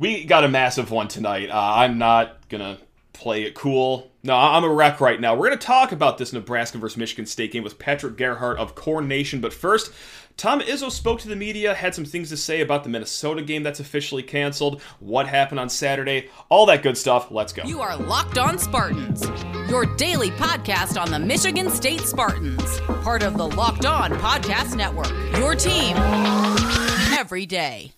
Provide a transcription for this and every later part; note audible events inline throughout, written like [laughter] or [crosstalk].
we got a massive one tonight. Uh, I'm not gonna play it cool. No, I'm a wreck right now. We're gonna talk about this Nebraska versus Michigan State game with Patrick Gerhart of Corn Nation, but first. Tom Izzo spoke to the media, had some things to say about the Minnesota game that's officially canceled, what happened on Saturday, all that good stuff. Let's go. You are Locked On Spartans, your daily podcast on the Michigan State Spartans, part of the Locked On Podcast Network. Your team every day.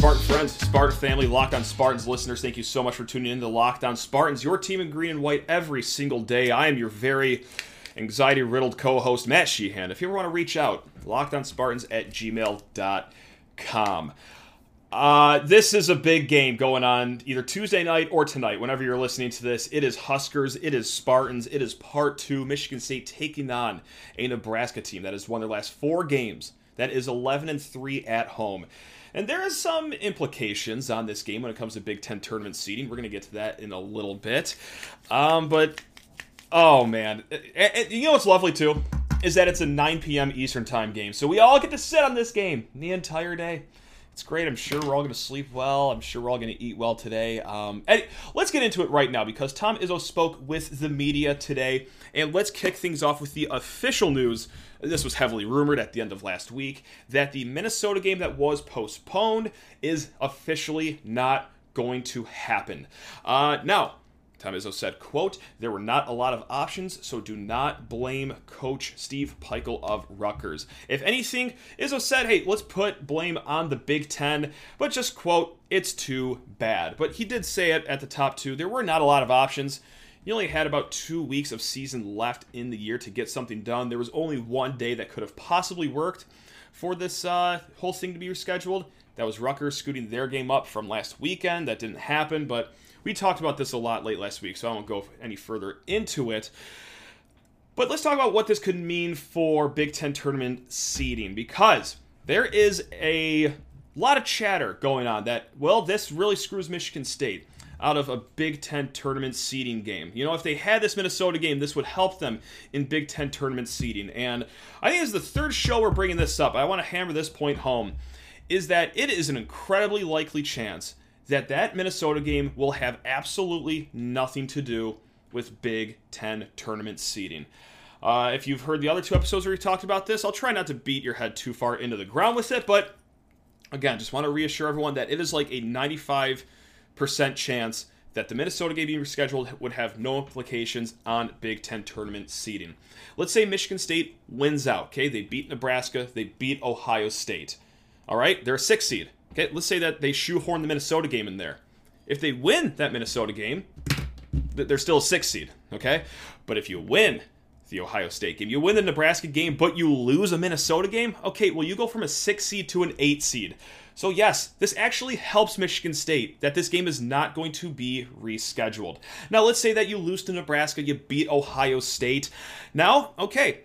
Spartan friends, Spartan family, Locked On Spartans listeners, thank you so much for tuning in to Locked On Spartans, your team in green and white every single day. I am your very anxiety riddled co host, Matt Sheehan. If you ever want to reach out, lockedonspartans at gmail.com. Uh, this is a big game going on either Tuesday night or tonight, whenever you're listening to this. It is Huskers, it is Spartans, it is part two. Michigan State taking on a Nebraska team that has won their last four games. That is 11 and 3 at home. And there is some implications on this game when it comes to Big Ten tournament seeding. We're going to get to that in a little bit. Um, but, oh man. And, you know what's lovely too? Is that it's a 9 p.m. Eastern time game. So we all get to sit on this game the entire day. It's great. I'm sure we're all going to sleep well. I'm sure we're all going to eat well today. Um, let's get into it right now because Tom Izzo spoke with the media today. And let's kick things off with the official news this was heavily rumored at the end of last week that the Minnesota game that was postponed is officially not going to happen. Uh, now, Tom Izzo said, quote, there were not a lot of options, so do not blame Coach Steve Pikiell of Rutgers. If anything, Izzo said, hey, let's put blame on the Big Ten, but just, quote, it's too bad. But he did say it at the top two. There were not a lot of options. You only had about two weeks of season left in the year to get something done. There was only one day that could have possibly worked for this uh, whole thing to be rescheduled. That was Rutgers scooting their game up from last weekend. That didn't happen, but we talked about this a lot late last week, so I won't go any further into it. But let's talk about what this could mean for Big Ten tournament seeding because there is a lot of chatter going on that, well, this really screws Michigan State out of a Big Ten tournament seeding game. You know, if they had this Minnesota game, this would help them in Big Ten tournament seeding. And I think is the third show we're bringing this up. I want to hammer this point home is that it is an incredibly likely chance that that Minnesota game will have absolutely nothing to do with Big Ten tournament seeding. Uh, if you've heard the other two episodes where we talked about this, I'll try not to beat your head too far into the ground with it, but again, just want to reassure everyone that it is like a 95 percent chance that the Minnesota game being rescheduled would have no implications on Big Ten tournament seeding. Let's say Michigan State wins out. Okay, they beat Nebraska, they beat Ohio State. All right, they're a six seed. Okay, let's say that they shoehorn the Minnesota game in there. If they win that Minnesota game, they're still a six seed. Okay, but if you win the Ohio State game, you win the Nebraska game, but you lose a Minnesota game, okay, well you go from a six seed to an eight seed. So, yes, this actually helps Michigan State that this game is not going to be rescheduled. Now, let's say that you lose to Nebraska, you beat Ohio State. Now, okay,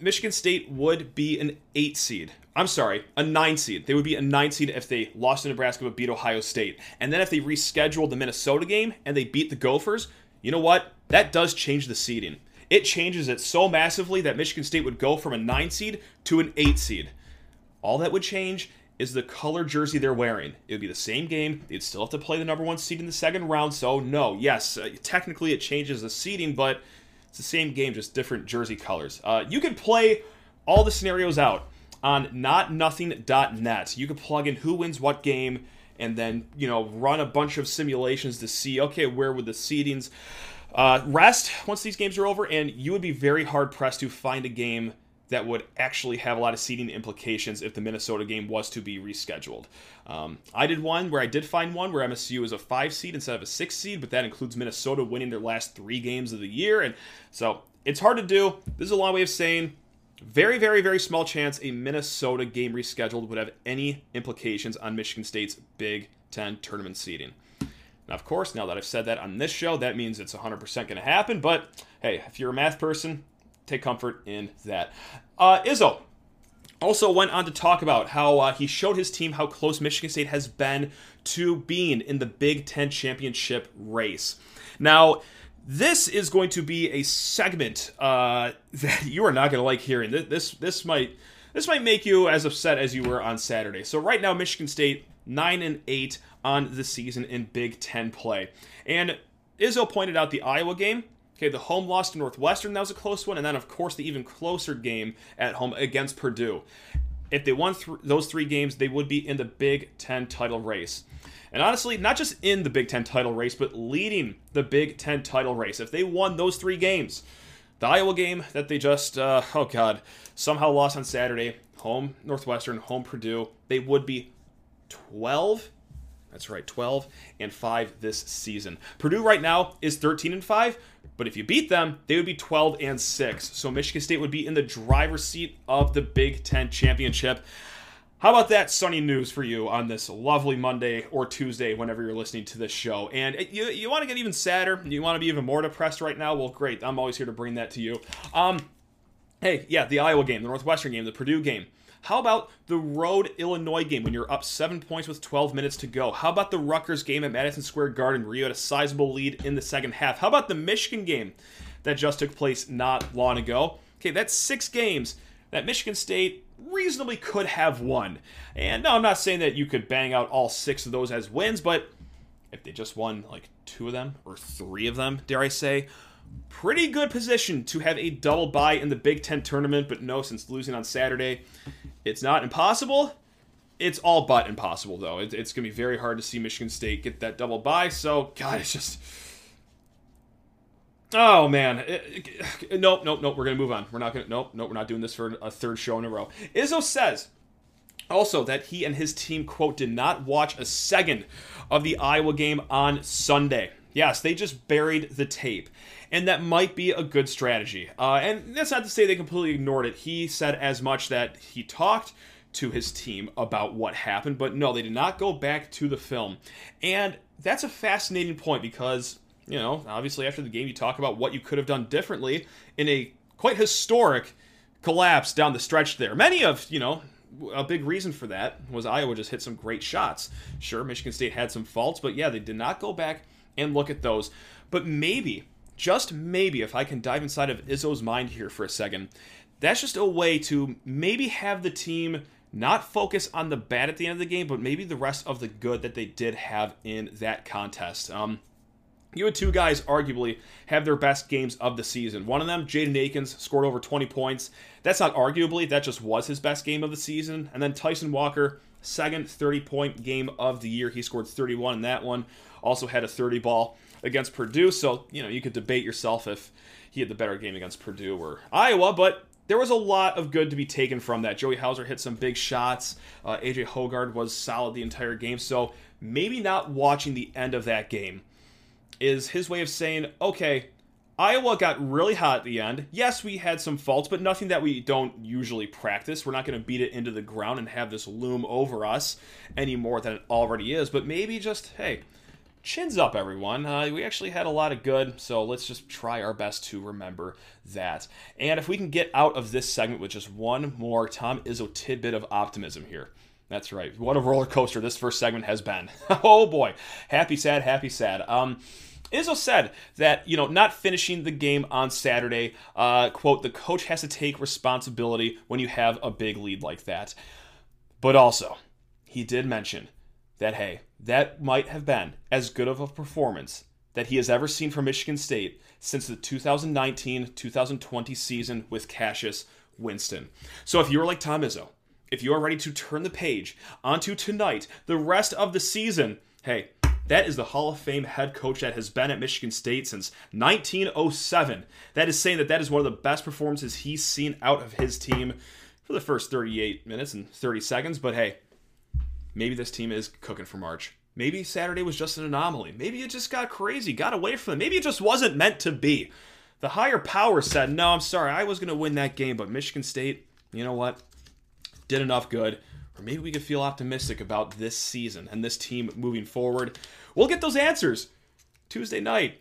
Michigan State would be an eight seed. I'm sorry, a nine seed. They would be a nine seed if they lost to Nebraska but beat Ohio State. And then if they rescheduled the Minnesota game and they beat the Gophers, you know what? That does change the seeding. It changes it so massively that Michigan State would go from a nine seed to an eight seed. All that would change is the color jersey they're wearing. It would be the same game. They'd still have to play the number one seed in the second round. So, no, yes, uh, technically it changes the seeding, but it's the same game, just different jersey colors. Uh, you can play all the scenarios out on notnothing.net. You can plug in who wins what game and then, you know, run a bunch of simulations to see, okay, where would the seedings uh, rest once these games are over, and you would be very hard pressed to find a game that would actually have a lot of seeding implications if the Minnesota game was to be rescheduled. Um, I did one where I did find one where MSU is a five seed instead of a six seed, but that includes Minnesota winning their last three games of the year. And so it's hard to do. This is a long way of saying very, very, very small chance a Minnesota game rescheduled would have any implications on Michigan State's Big Ten tournament seeding. Now, of course, now that I've said that on this show, that means it's 100% going to happen. But hey, if you're a math person, take comfort in that. Uh, Izzo also went on to talk about how uh, he showed his team how close Michigan State has been to being in the Big Ten championship race. Now, this is going to be a segment uh, [laughs] that you are not going to like hearing. This, this this might this might make you as upset as you were on Saturday. So right now, Michigan State nine and eight on the season in Big Ten play, and Izzo pointed out the Iowa game. Okay, the home loss to Northwestern, that was a close one. And then, of course, the even closer game at home against Purdue. If they won th- those three games, they would be in the Big Ten title race. And honestly, not just in the Big Ten title race, but leading the Big Ten title race. If they won those three games, the Iowa game that they just, uh, oh God, somehow lost on Saturday, home Northwestern, home Purdue, they would be 12 that's right, 12 and 5 this season. Purdue right now is 13 and 5, but if you beat them, they would be 12 and 6. So Michigan State would be in the driver's seat of the Big 10 championship. How about that sunny news for you on this lovely Monday or Tuesday, whenever you're listening to this show? And you, you want to get even sadder? You want to be even more depressed right now? Well, great. I'm always here to bring that to you. Um, hey, yeah, the Iowa game, the Northwestern game, the Purdue game. How about the road Illinois game when you're up seven points with 12 minutes to go? How about the Rutgers game at Madison Square Garden where you had a sizable lead in the second half? How about the Michigan game that just took place not long ago? Okay, that's six games that Michigan State reasonably could have won. And no, I'm not saying that you could bang out all six of those as wins, but if they just won like two of them or three of them, dare I say, pretty good position to have a double bye in the Big Ten tournament. But no, since losing on Saturday, it's not impossible. It's all but impossible, though. It, it's going to be very hard to see Michigan State get that double bye. So, God, it's just. Oh man, it, it, nope, nope, nope. We're gonna move on. We're not gonna. Nope, nope. We're not doing this for a third show in a row. Izzo says also that he and his team quote did not watch a second of the Iowa game on Sunday. Yes, they just buried the tape and that might be a good strategy. Uh, and that's not to say they completely ignored it. He said as much that he talked to his team about what happened, but no, they did not go back to the film. And that's a fascinating point because, you know, obviously after the game, you talk about what you could have done differently in a quite historic collapse down the stretch there. Many of, you know, a big reason for that was Iowa just hit some great shots. Sure, Michigan State had some faults, but yeah, they did not go back and look at those. But maybe just maybe, if I can dive inside of Izzo's mind here for a second, that's just a way to maybe have the team not focus on the bad at the end of the game, but maybe the rest of the good that they did have in that contest. Um, you had two guys arguably have their best games of the season. One of them, Jaden Akins, scored over 20 points. That's not arguably, that just was his best game of the season. And then Tyson Walker, second 30 point game of the year. He scored 31 in that one. Also had a 30 ball against Purdue. So, you know, you could debate yourself if he had the better game against Purdue or Iowa, but there was a lot of good to be taken from that. Joey Hauser hit some big shots. Uh, AJ Hoggard was solid the entire game. So maybe not watching the end of that game is his way of saying, okay, Iowa got really hot at the end. Yes, we had some faults, but nothing that we don't usually practice. We're not going to beat it into the ground and have this loom over us any more than it already is. But maybe just, hey, chins up, everyone. Uh, we actually had a lot of good, so let's just try our best to remember that. And if we can get out of this segment with just one more Tom Izzo tidbit of optimism here. That's right. What a roller coaster this first segment has been. [laughs] oh boy. Happy, sad, happy, sad. Um, Izzo said that, you know, not finishing the game on Saturday, uh, quote, the coach has to take responsibility when you have a big lead like that. But also, he did mention that, hey, that might have been as good of a performance that he has ever seen from Michigan State since the 2019 2020 season with Cassius Winston. So if you are like Tom Izzo, if you are ready to turn the page onto tonight, the rest of the season, hey, that is the Hall of Fame head coach that has been at Michigan State since 1907. That is saying that that is one of the best performances he's seen out of his team for the first 38 minutes and 30 seconds. But hey, maybe this team is cooking for March. Maybe Saturday was just an anomaly. Maybe it just got crazy, got away from them. Maybe it just wasn't meant to be. The higher power said, no, I'm sorry, I was going to win that game, but Michigan State, you know what? Did enough good. Or maybe we could feel optimistic about this season and this team moving forward. We'll get those answers Tuesday night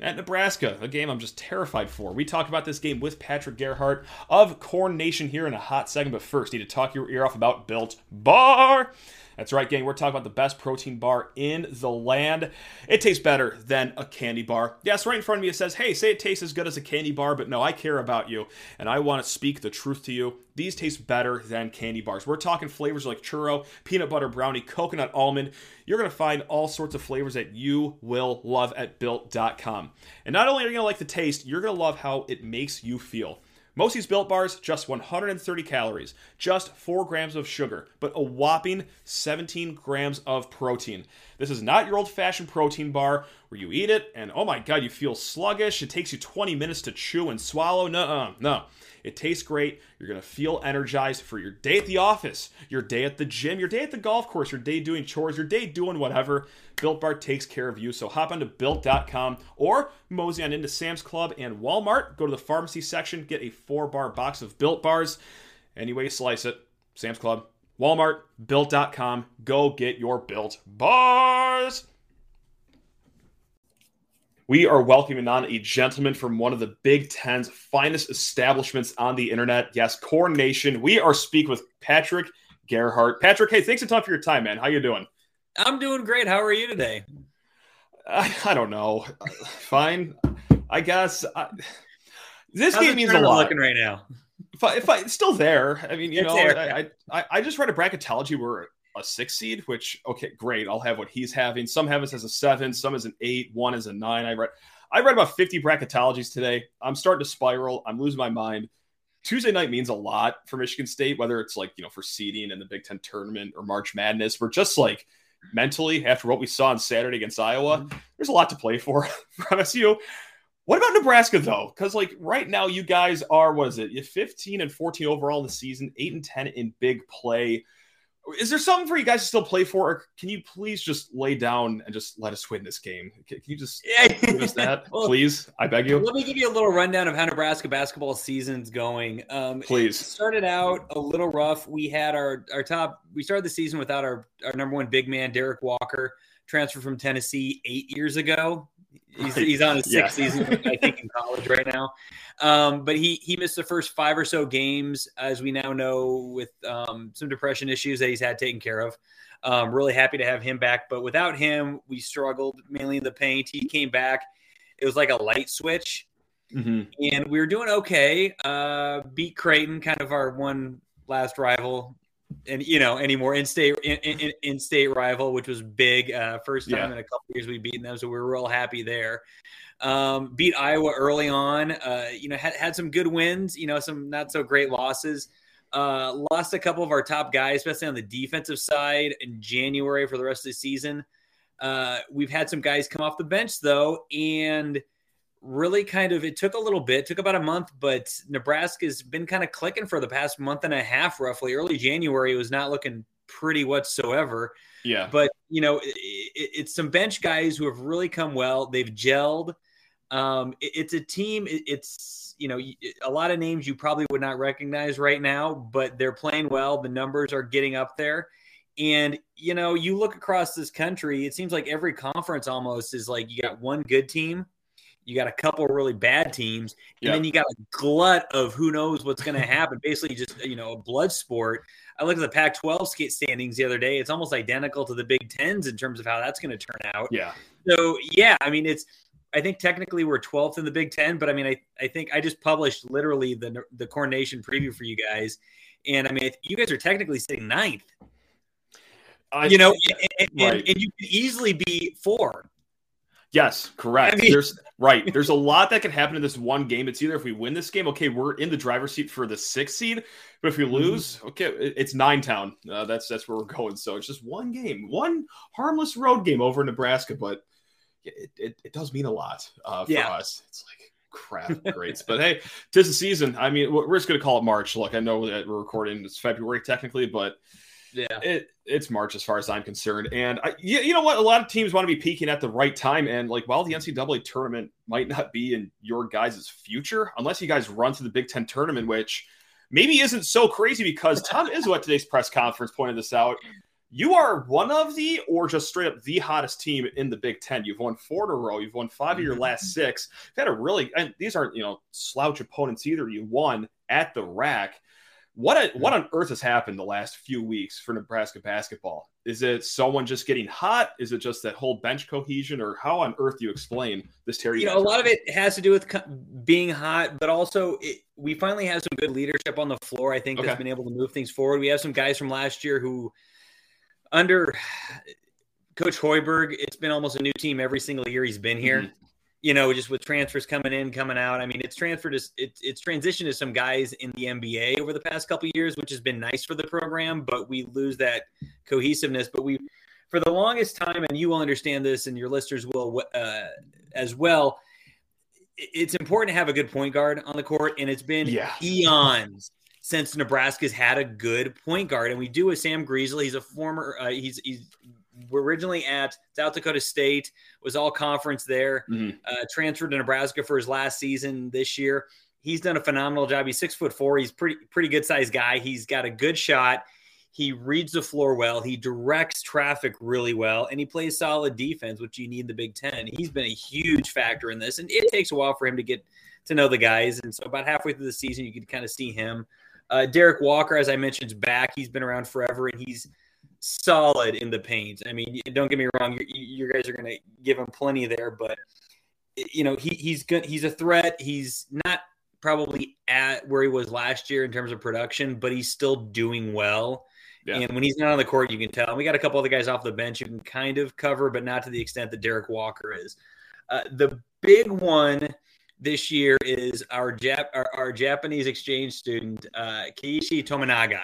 at Nebraska, a game I'm just terrified for. We talk about this game with Patrick Gerhart of Corn Nation here in a hot second, but first, need to talk your ear off about Built Bar. That's right, gang. We're talking about the best protein bar in the land. It tastes better than a candy bar. Yes, right in front of me it says, hey, say it tastes as good as a candy bar, but no, I care about you and I want to speak the truth to you. These taste better than candy bars. We're talking flavors like churro, peanut butter brownie, coconut almond. You're going to find all sorts of flavors that you will love at built.com. And not only are you going to like the taste, you're going to love how it makes you feel. Most of these built bars, just 130 calories, just 4 grams of sugar, but a whopping 17 grams of protein. This is not your old fashioned protein bar where you eat it and oh my god, you feel sluggish. It takes you 20 minutes to chew and swallow. No, no. It tastes great. You're going to feel energized for your day at the office, your day at the gym, your day at the golf course, your day doing chores, your day doing whatever. Built Bar takes care of you. So hop onto built.com or mosey on into Sam's Club and Walmart. Go to the pharmacy section, get a four bar box of Built Bars. Any way you slice it, Sam's Club, Walmart, built.com. Go get your Built Bars. We are welcoming on a gentleman from one of the Big Ten's finest establishments on the internet. Yes, Corn Nation. We are speaking with Patrick Gerhart. Patrick, hey, thanks a ton for your time, man. How you doing? I'm doing great. How are you today? I, I don't know. Fine, I guess. I, this How's game means a lot. Looking right now. If I, if I, it's still there. I mean, you It's know. I, I I just read a bracketology where a six seed, which okay, great. I'll have what he's having. Some have us as a seven, some as an eight, one as a nine. I read I read about 50 bracketologies today. I'm starting to spiral. I'm losing my mind. Tuesday night means a lot for Michigan State, whether it's like, you know, for seeding in the Big Ten tournament or March Madness. We're just like mentally, after what we saw on Saturday against Iowa, Mm-hmm. there's a lot to play for [laughs] for MSU. What about Nebraska though? Because like right now, you guys are what is it? You 15 and 14 overall in the season, eight and 10 in big play. Is there something for you guys to still play for, or can you please just lay down and just let us win this game? Can, you just [laughs] give us that, [laughs] Well, please? I beg you, Let me give you a little rundown of how Nebraska basketball season's going. Um, please. It started out a little rough. We had our our top. We started the season without our our number one big man, Derek Walker, transfer from Tennessee eight years ago. He's, he's on his sixth Yeah. season, I think, in [laughs] college right now. Um, but he he missed the first five or so games, as we now know, with um, some depression issues that he's had taken care of. Um, really happy to have him back, but without him, we struggled mainly in the paint. He came back. It was like a light switch Mhm. and we were doing okay. Uh, beat Creighton, kind of our one last rival, and you know anymore in state in, in, in state rival, which was big. Uh, first time Yeah. in a couple years we beaten them, so we were real happy there. Um, beat Iowa early on. Uh, you know had had some good wins. You know some not so great losses. Uh, lost a couple of our top guys, especially on the defensive side in January for the rest of the season. Uh, we've had some guys come off the bench though, and really kind of it took a little bit took about a month but nebraska's been kind of clicking for the past month and a half roughly. Early january was not looking pretty whatsoever. Yeah, but you know it, it, it's some bench guys who have really come well. They've gelled. Um, it- it's a team it- it's you know a lot of names you probably would not recognize right now but they're playing well. The numbers are getting up there. And you know you look across this country it seems like every conference almost is like you got one good team you got a couple really bad teams, and Yeah. then you got a glut of who knows what's going [laughs] to happen. Basically, just you know, a blood sport. I looked at the Pac-12 skate standings the other day. It's almost identical to the Big Tens in terms of how that's going to turn out. yeah, So yeah, I mean, it's. I think technically we're 12th in the Big Ten, but I mean, I, I think I just published literally the the Corn Nation preview for you guys, and I mean, you guys are technically sitting ninth. I, You know, and, and, Right. and you could easily be four. Yes, correct. I mean- There's right. There's a lot that can happen in this one game. It's either if we win this game, okay, we're in the driver's seat for the sixth seed. But if we Mm-hmm. lose, okay, it's nine town. Uh, that's that's where we're going. So it's just one game, one harmless road game over in Nebraska. But it, it, it does mean a lot uh, for Yeah. us. It's like crap greats. but hey, tis the season. I mean, we're we're just gonna call it March. Look, I know that we're recording. It's February technically, but Yeah. it it's March as far as I'm concerned. And I, you, you know what? A lot of teams want to be peaking at the right time. And like, while the NCAA tournament might not be in your guys' future, unless you guys run to the Big Ten tournament, which maybe isn't so crazy because [laughs] Tom Izzo at today's press conference pointed this out. You are one of the, or just straight up the hottest team in the Big Ten. You've won four in a row. You've won five of your mm-hmm. last six. You've had a really, and these aren't, you know, slouch opponents either. You won at the RAC. What what on earth has happened the last few weeks for Nebraska basketball? Is it someone just getting hot? Is it just that whole bench cohesion, or how on earth do you explain this Terry? You know, a lot of it has to do with being hot, but also it, we finally have some good leadership on the floor. I think okay. that's been able to move things forward. We have some guys from last year who, under Coach Hoiberg, it's been almost a new team every single year he's been here. Mm-hmm you know, just with transfers coming in, coming out. I mean, it's transferred to it's it's transitioned to some guys in the NBA over the past couple years, which has been nice for the program. But we lose that cohesiveness. But we, for the longest time, and you will understand this, and your listeners will uh, as well. It's important to have a good point guard on the court, and it's been yeah. eons since Nebraska's had a good point guard, and we do with Sam Griesel. He's a former, uh, he's he's we're originally at South Dakota State, was all conference there, mm-hmm. uh, transferred to Nebraska for his last season this year. He's done a phenomenal job. He's six foot four. He's pretty pretty good sized guy. He's got a good shot. He reads the floor well. He directs traffic really well, and he plays solid defense, which you need in the Big Ten. He's been a huge factor in this, and it takes a while for him to get to know the guys. And so, about halfway through the season, you can kind of see him. Uh, Derek Walker, as I mentioned, is back. He's been around forever, and he's solid in the paint. I mean, don't get me wrong, you, you guys are going to give him plenty there, but you know, he, he's good. He's a threat. He's not probably at where he was last year in terms of production, but he's still doing well. Yeah. And when he's not on the court, you can tell. And we got a couple other guys off the bench who can kind of cover, but not to the extent that Derek Walker is. Uh, the big one this year is our Jap- our, our Japanese exchange student uh, Keiichi Tominaga.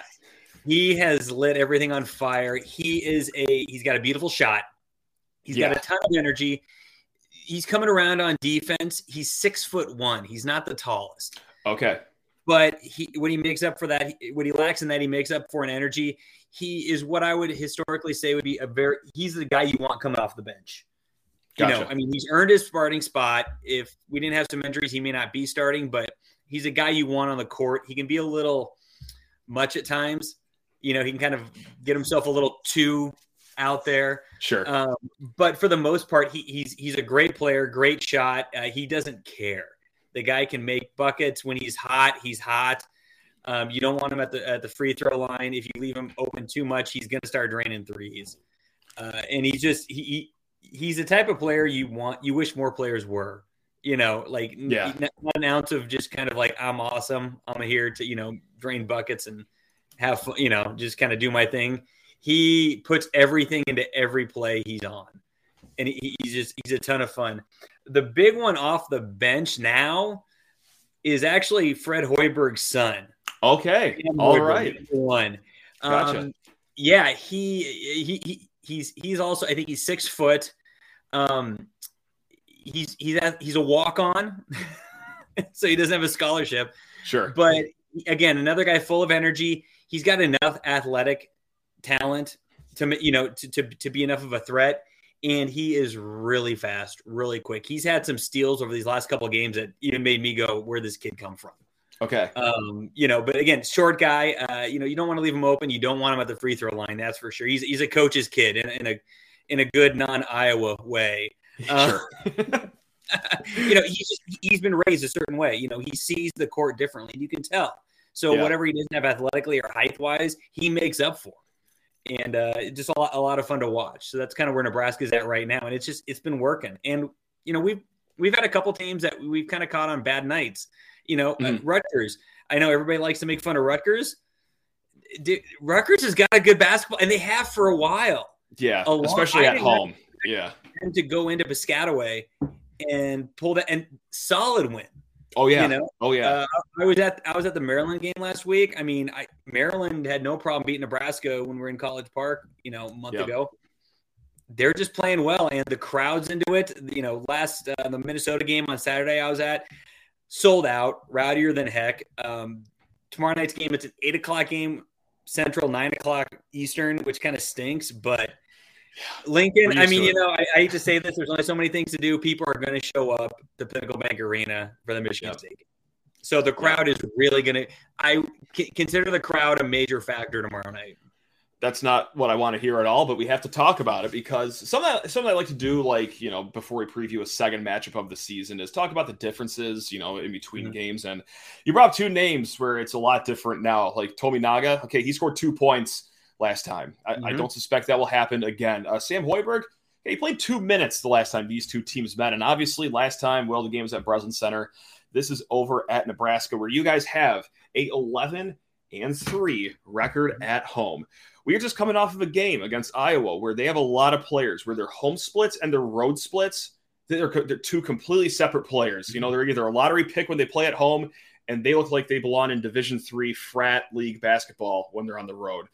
He has lit everything on fire. He is a he's got a beautiful shot. He's yeah. got a ton of energy. He's coming around on defense. He's six foot one. He's not the tallest. Okay. But he when he makes up for that, what he lacks in that, he makes up for in energy. He is what I would historically say would be a very he's the guy you want coming off the bench. Gotcha. You know, I mean, he's earned his starting spot. If we didn't have some injuries, he may not be starting, but he's a guy you want on the court. He can be a little much at times, you know, he can kind of get himself a little too out there. Sure. Um, but for the most part, he, he's he's a great player, great shot. Uh, he doesn't care. The guy can make buckets when he's hot. He's hot. Um, you don't want him at the at the free throw line. If you leave him open too much, he's going to start draining threes. Uh, and he just he, he he's the type of player you want. You wish more players were. You know, like yeah. not an ounce of just kind of like I'm awesome. I'm here to you know drain buckets and have fun, you know, just kind of do my thing. He puts everything into every play he's on, and he, he's just he's a ton of fun. The big one off the bench now is actually Fred Hoiberg's son. Okay, all right, one. Gotcha. Um, yeah, he, he he he's he's also I think he's six foot. Um, he's he's he's a walk on, [laughs] so he doesn't have a scholarship. Sure, but again, another guy full of energy he's got enough athletic talent to you know to, to, to be enough of a threat and he is really fast really quick. He's had some steals over these last couple games that even made me go where this kid come from? Okay. Um you know but again short guy uh you know you don't want to leave him open. You don't want him at the free throw line that's for sure. He's, he's a coach's kid in, in a in a good non-iowa way. [laughs] Uh, sure. [laughs] you know he's just, he's been raised a certain way. You know he sees the court differently you can tell so yeah. whatever he doesn't have athletically or height wise, he makes up for. And uh, just a lot, a lot of fun to watch. So that's kind of where Nebraska's at right now, and it's just it's been working. And you know we've we've had a couple teams that we've kind of caught on bad nights. You know, mm. Rutgers. I know everybody likes to make fun of Rutgers. Dude, Rutgers has got a good basketball, and they have for a while. Yeah, a especially at home. Yeah, to go into Piscataway and pull that and solid win. Oh yeah. You know? Oh yeah. Uh, I was at I was at the Maryland game last week. I mean, I, Maryland had no problem beating Nebraska when we are in College Park, you know, a month yep. ago. They're just playing well, and the crowd's into it. You know, last uh, the Minnesota game on Saturday I was at sold out, rowdier than heck. Um, tomorrow night's game, it's an eight o'clock game, Central, nine o'clock Eastern, which kind of stinks, but Lincoln, I mean, you know, I, I, hate to say this. There's only so many things to do. People are going to show up to Pinnacle Bank Arena for the Michigan yep. State. So the crowd is really going to. I consider the crowd a major factor tomorrow night. that's not what I want to hear at all, but we have to talk about it because something something I like to do, like you know, before we preview a second matchup of the season, is talk about the differences, you know, in between mm-hmm. games. And you brought up two names where it's a lot different now. Like Tominaga, okay, he scored two points last time. I, mm-hmm. I don't suspect that will happen again. Uh, Sam Hoiberg, he played two minutes the last time these two teams met, and obviously last time, well, the game was at Breslin Center. This is over at Nebraska, where you guys have a 11 and three record at home. We are just coming off of a game against Iowa where they have a lot of players where their home splits and their road splits, they're, they're two completely separate players. You know, they're either a lottery pick when they play at home and they look like they belong in Division three frat league basketball when they're on the road.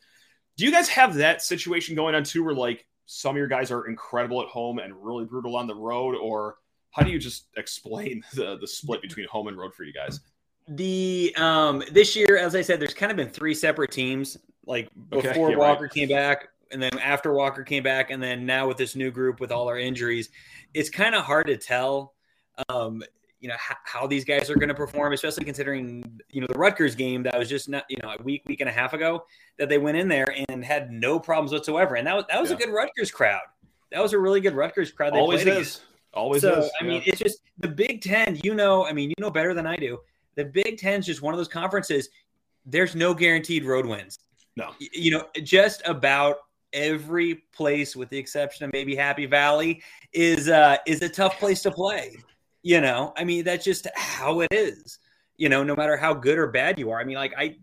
Do you guys have that situation going on too, where like some of your guys are incredible at home and really brutal on the road, or how do you just explain [laughs] the the split between home and road for you guys? The um this year, as I said, there's kind of been three separate teams like before yeah, Walker right. came back, and then after Walker came back, and then now with this new group with all our injuries, it's kind of hard to tell. Um, you know how, how these guys are going to perform, especially considering you know the Rutgers game that was just not you know a week week and a half ago that they went in there and had no problems whatsoever, and that was that was yeah. a good Rutgers crowd. That was a really good Rutgers crowd. They Always is. Against. Always so, is. I mean, it's just the Big Ten. You know, I mean, you know better than I do. The Big Ten is just one of those conferences. There's no guaranteed road wins. No. You know, just about every place with the exception of maybe Happy Valley is uh is a tough place to play. You know, I mean that's just how it is. You know, no matter how good or bad you are. I mean, like I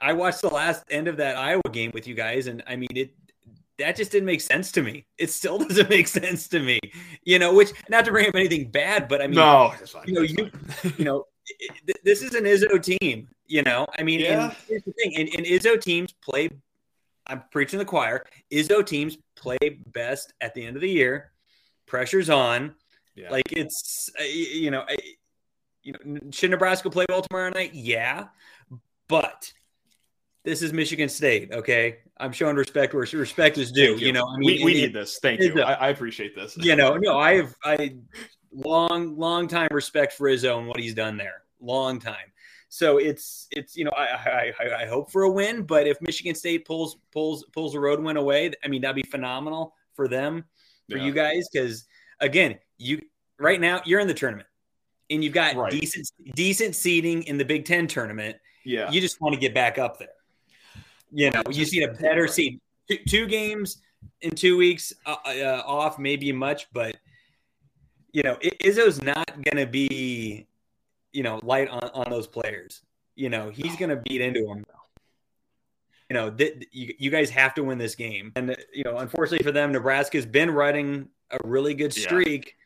I watched the last end of that Iowa game with you guys and I mean it that just didn't make sense to me. It still [laughs] doesn't make sense to me. You know, which not to bring up anything bad, but I mean, no, you know, you you know, [laughs] this is an Izzo team. You know, I mean, yeah. and here's the thing: and, and Izzo teams play. I'm preaching the choir. Izzo teams play best at the end of the year. Pressure's on. Yeah. Like it's uh, you know, you know, should Nebraska play well tomorrow night? Yeah, but this is Michigan State. Okay, I'm showing respect where respect is due. You. you. know, I mean, we, we need this. Thank you. I, I, appreciate this. You know, no, I have I [laughs] long, long time respect for Izzo and what he's done there. Long time. So it's it's you know I, I I hope for a win, but if Michigan State pulls pulls pulls a road win away, I mean that'd be phenomenal for them, for yeah. you guys, because again, you right now you're in the tournament and you've got right. decent decent seating in the Big Ten tournament. Yeah, you just want to get back up there. You know, you see a better seat. Two, two games in two weeks uh, uh, off, maybe much, but you know, Izzo's not going to be, you know, light on, on those players. You know, he's going to beat into them. You know, th- you, you guys have to win this game. And, you know, unfortunately for them, Nebraska's been running a really good streak. Yeah.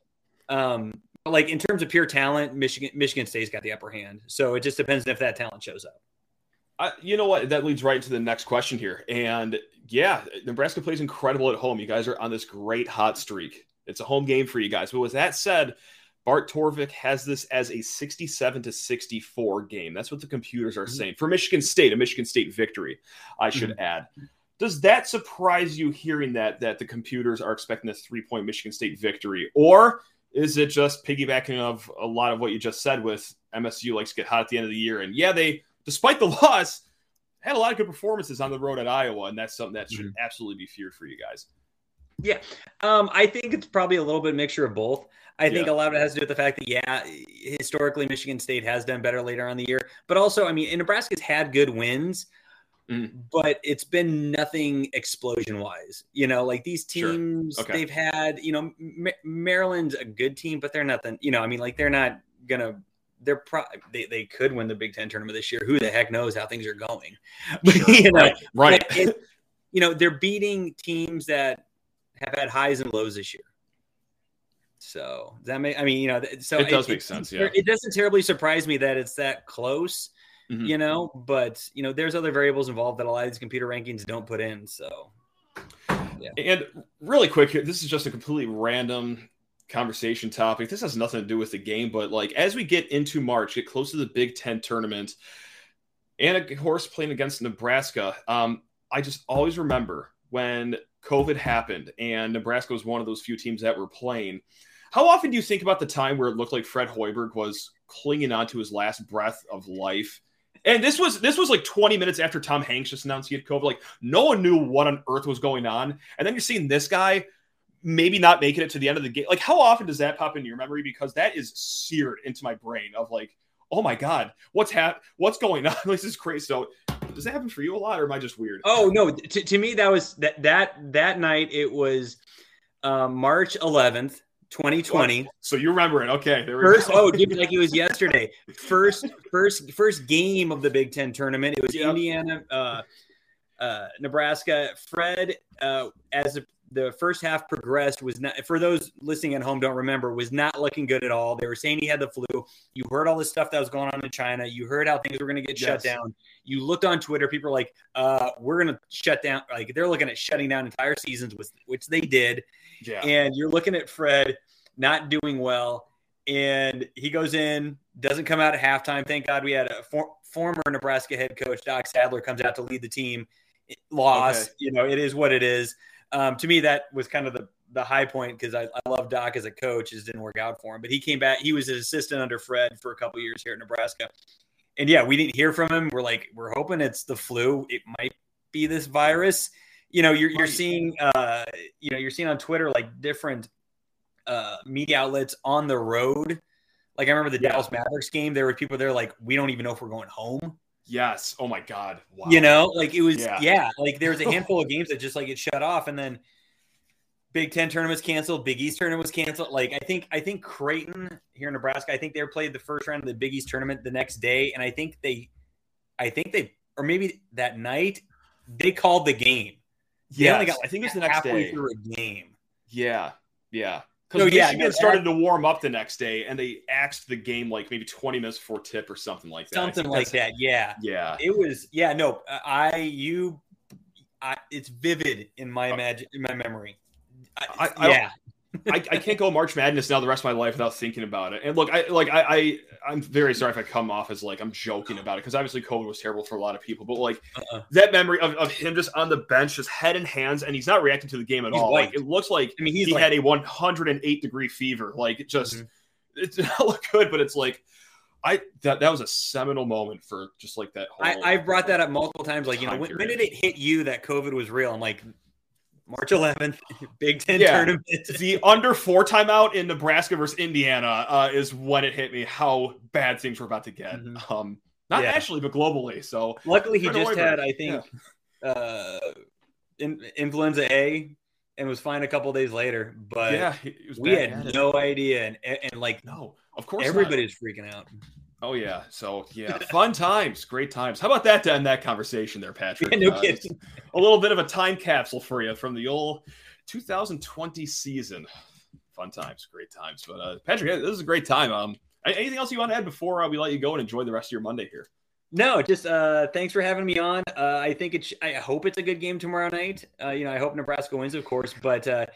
Um, like in terms of pure talent, Michigan Michigan State's got the upper hand. So it just depends if that talent shows up. Uh, you know what? That leads right into the next question here. And yeah, Nebraska plays incredible at home. You guys are on this great hot streak. It's a home game for you guys. But with that said, Bart Torvik has this as a 67 to 64 game. That's what the computers are mm-hmm. saying for Michigan State, a Michigan State victory, I should mm-hmm. add. Does that surprise you hearing that that the computers are expecting a three-point Michigan State victory or is it just piggybacking of a lot of what you just said with MSU likes to get hot at the end of the year and yeah, they despite the [laughs] loss had a lot of good performances on the road at Iowa and that's something that should mm-hmm. absolutely be feared for you guys. Yeah, um, I think it's probably a little bit mixture of both. I think a lot of it has to do with the fact that yeah, historically Michigan State has done better later on the year, but also I mean Nebraska's had good wins, mm. but it's been nothing explosion wise. You know, like these teams sure. okay. they've had. You know, M- Maryland's a good team, but they're nothing. You know, I mean, like they're not gonna. They're pro- they, they could win the Big Ten tournament this year. Who the heck knows how things are going? [laughs] Sure. you know, right. right. It, you know, they're beating teams that have had highs and lows this year. So does that make I mean, you know, so it does it, make sense. Yeah, it doesn't terribly surprise me that it's that close. Mm-hmm. You know, but you know, there's other variables involved that a lot of these computer rankings don't put in. So, yeah. And really quick, this is just a completely random conversation topic. This has nothing to do with the game, but like as we get into March, get close to the Big Ten tournament, and of course playing against Nebraska, um, I just always remember when COVID happened and Nebraska was one of those few teams that were playing. How often do you think about the time where it looked like Fred Hoiberg was clinging on to his last breath of life And this was this was like 20 minutes after Tom Hanks just announced he had COVID. Like no one knew what on earth was going on. And then you're seeing this guy maybe not making it to the end of the game. Like how often does that pop into your memory? Because that is seared into my brain of like, oh my god, what's hap- what's going on? [laughs] this is crazy. So does that happen for you a lot, or am I just weird? Oh no, to, to me that was that that that night. It was um, March 11th, 2020. So you remember it? Okay, there we first, go. oh, dude, like it was [laughs] yesterday. First, first, first game of the Big Ten tournament. It was yep. Indiana, uh, uh, Nebraska. Fred, uh, as a the first half progressed was not for those listening at home don't remember was not looking good at all. They were saying he had the flu. You heard all the stuff that was going on in China. You heard how things were going to get yes. shut down. You looked on Twitter. People are like, uh, "We're going to shut down." Like they're looking at shutting down entire seasons, which, which they did. Yeah. And you're looking at Fred not doing well, and he goes in, doesn't come out at halftime. Thank God we had a for, former Nebraska head coach Doc Sadler comes out to lead the team. Loss, okay. you know, it is what it is um, to me, that was kind of the the high point because I, I love Doc as a coach. It didn't work out for him, but he came back. He was an assistant under Fred for a couple years here at Nebraska, and yeah, we didn't hear from him. We're like, we're hoping it's the flu. It might be this virus. You know, you're you're seeing, uh, you know, you're seeing on Twitter like different uh, media outlets on the road. Like I remember the yeah. Dallas Mavericks game. There were people there like, we don't even know if we're going home. Yes. Oh my God. Wow. You know, like it was, yeah. yeah. Like there was a [laughs] handful of games that just like it shut off, and then Big Ten tournament was canceled. Big East tournament was canceled. Like I think, I think Creighton here in Nebraska, I think they played the first round of the Big East tournament the next day, and I think they, I think they, or maybe that night they called the game. Yeah, I think it's the next halfway day through a game. Yeah, yeah. Because no, yeah, Michigan started to warm up the next day, and they axed the game like maybe 20 minutes before tip or something like that. Something like that. Yeah. Yeah. It was. Yeah. No. I. You. I. It's vivid in my uh, imagine in my memory. I, I, yeah. I, I can't go March Madness now the rest of my life without thinking about it. And look, I like I, I I'm very sorry if I come off as like I'm joking about it because obviously COVID was terrible for a lot of people. But like uh-uh. that memory of, of him just on the bench, just head in hands, and he's not reacting to the game at he's all. White. Like it looks like I mean he like, had a 108 degree fever. Like it just mm-hmm. it did not [laughs] look good, but it's like I that that was a seminal moment for just like that. Whole I, I've brought that up multiple times. Like you know, when, when, did it hit you that COVID was real? I'm like, March 11th, [laughs] Big Ten yeah. tournament. the under four timeout in Nebraska versus Indiana uh, is when it hit me how bad things were about to get. Mm-hmm. Um, not yeah. nationally, but globally. So luckily, he just had, I think, yeah. uh, in, influenza A and was fine a couple days later. But yeah, we had no idea, and, and, like no, of course, everybody's not. freaking out. Oh yeah, so yeah, fun times, great times. How about that to end that conversation there, [laughs] Patrick? Yeah, no uh, kidding. A little bit of a time capsule for you from the old 2020 season. Fun times, great times. But uh, Patrick, this is a great time. Um, anything else you want to add before uh, we let you go and enjoy the rest of your Monday here? No, just uh, thanks for having me on. Uh, I think it's. I hope it's a good game tomorrow night. Uh, you know, I hope Nebraska wins, of course, but uh,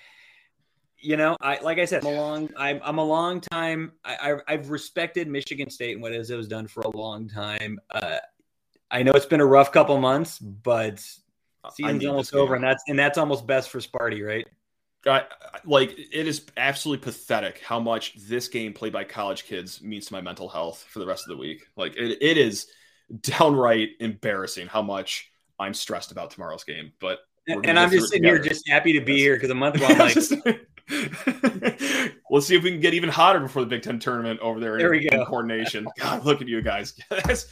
you know, I like I said, I'm a long, I'm, I'm a long time. I, I, have respected Michigan State and what it has done for a long time. Uh, I know it's been a rough couple months, but season's almost over, and that's and that's almost best for Sparty, right? I, like it is absolutely pathetic how much this game played by college kids means to my mental health for the rest of the week. Like it, it is downright embarrassing how much I'm stressed about tomorrow's game. But and I'm just sitting here just happy to be yes. here because a month ago I'm [laughs] like [laughs] Let's see if we can get even hotter before the Big Ten tournament over there. There in, we go. Corn Nation. [laughs] God, look at you guys. [laughs]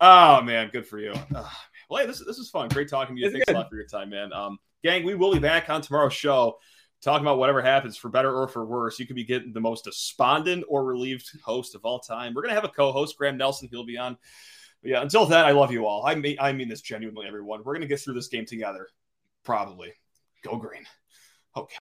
oh man, good for you. Oh, well, hey, this this is fun. Great talking to you. It's Thanks good. a lot for your time, man. Um, gang, we will be back on tomorrow's show talking about whatever happens for better or for worse. You could be getting the most despondent or relieved host of all time. We're gonna have a co-host, Graham Nelson. He'll be on. But yeah, until then, I love you all. I mean, I mean this genuinely, everyone. We're gonna get through this game together. Probably. Go green. Okay.